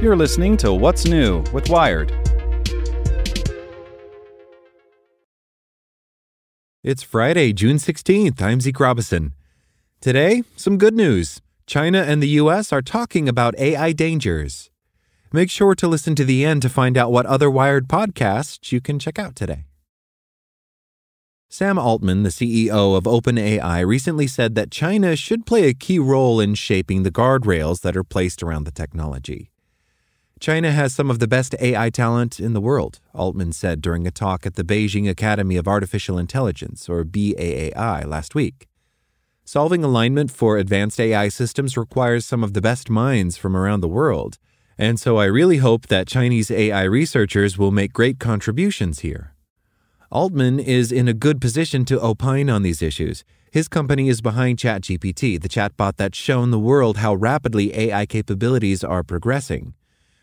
You're listening to What's New with Wired. It's Friday, June 16th. I'm Zeke Robison. Today, some good news. China and the US are talking about AI dangers. Make sure to listen to the end to find out what other Wired podcasts you can check out today. Sam Altman, the CEO of OpenAI, recently said that China should play a key role in shaping the guardrails that are placed around the technology. China has some of the best AI talent in the world, Altman said during a talk at the Beijing Academy of Artificial Intelligence, or BAAI, last week. Solving alignment for advanced AI systems requires some of the best minds from around the world, and so I really hope that Chinese AI researchers will make great contributions here. Altman is in a good position to opine on these issues. His company is behind ChatGPT, the chatbot that's shown the world how rapidly AI capabilities are progressing.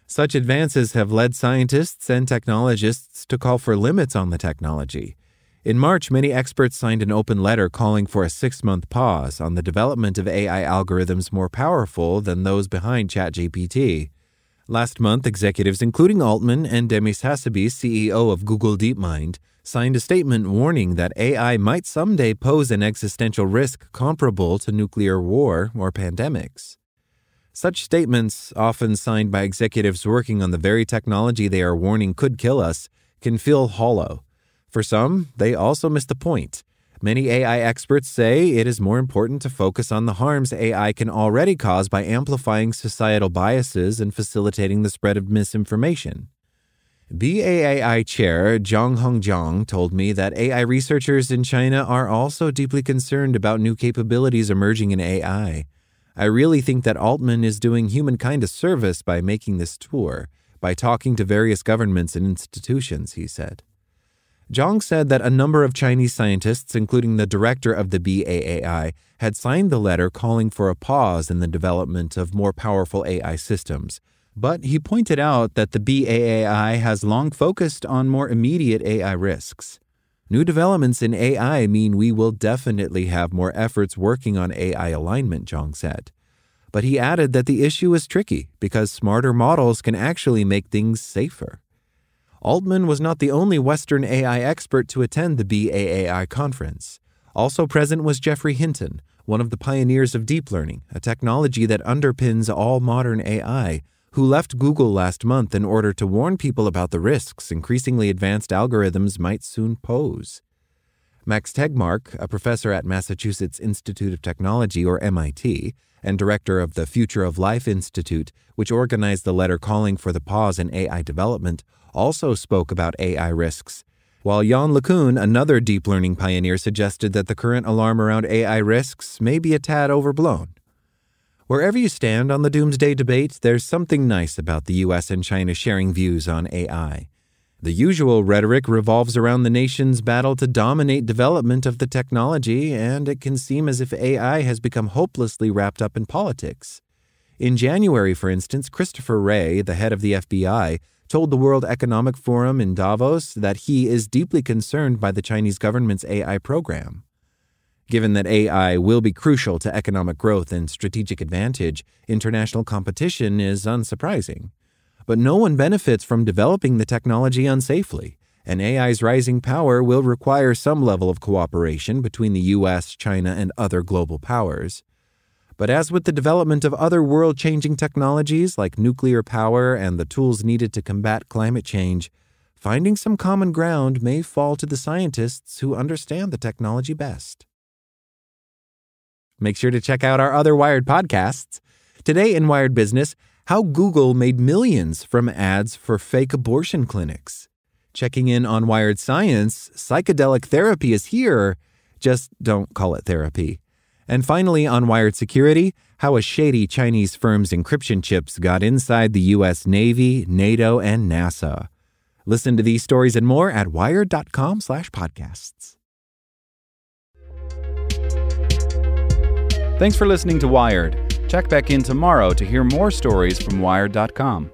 Such advances have led scientists and technologists to call for limits on the technology. In March, many experts signed an open letter calling for a six month pause on the development of AI algorithms more powerful than those behind ChatGPT. Last month, executives including Altman and Demis Hassabis, CEO of Google DeepMind, signed a statement warning that AI might someday pose an existential risk comparable to nuclear war or pandemics. Such statements, often signed by executives working on the very technology they are warning could kill us, can feel hollow. For some, they also miss the point. Many AI experts say it is more important to focus on the harms AI can already cause by amplifying societal biases and facilitating the spread of misinformation. BAAI Chair Zhang Hongjiang told me that AI researchers in China are also deeply concerned about new capabilities emerging in AI. I really think that Altman is doing humankind a service by making this tour, by talking to various governments and institutions, he said. Zhang said that a number of Chinese scientists, including the director of the BAAI, had signed the letter calling for a pause in the development of more powerful AI systems. But he pointed out that the BAAI has long focused on more immediate AI risks. New developments in AI mean we will definitely have more efforts working on AI alignment, Zhang said. But he added that the issue is tricky because smarter models can actually make things safer. Altman was not the only Western AI expert to attend the BAAI conference. Also present was Geoffrey Hinton, one of the pioneers of deep learning, a technology that underpins all modern AI, who left Google last month in order to warn people about the risks increasingly advanced algorithms might soon pose. Max Tegmark, a professor at Massachusetts Institute of Technology, or MIT, and director of the Future of Life Institute, which organized the letter calling for the pause in AI development, also spoke about AI risks. While Yann LeCun, another deep learning pioneer, suggested that the current alarm around AI risks may be a tad overblown. Wherever you stand on the doomsday debate, there's something nice about the US and China sharing views on AI. The usual rhetoric revolves around the nation's battle to dominate development of the technology, and it can seem as if AI has become hopelessly wrapped up in politics. In January, for instance, Christopher Wray, the head of the FBI, told the World Economic Forum in Davos that he is deeply concerned by the Chinese government's AI program. Given that AI will be crucial to economic growth and strategic advantage, international competition is unsurprising. But no one benefits from developing the technology unsafely, and AI's rising power will require some level of cooperation between the US, China, and other global powers. But as with the development of other world changing technologies like nuclear power and the tools needed to combat climate change, finding some common ground may fall to the scientists who understand the technology best. Make sure to check out our other Wired podcasts. Today in Wired Business, how Google made millions from ads for fake abortion clinics. Checking in on Wired Science, psychedelic therapy is here. Just don't call it therapy. And finally, on Wired Security, how a shady Chinese firm's encryption chips got inside the U.S. Navy, NATO, and NASA. Listen to these stories and more at wired.com/podcasts. Thanks for listening to Wired. Check back in tomorrow to hear more stories from Wired.com.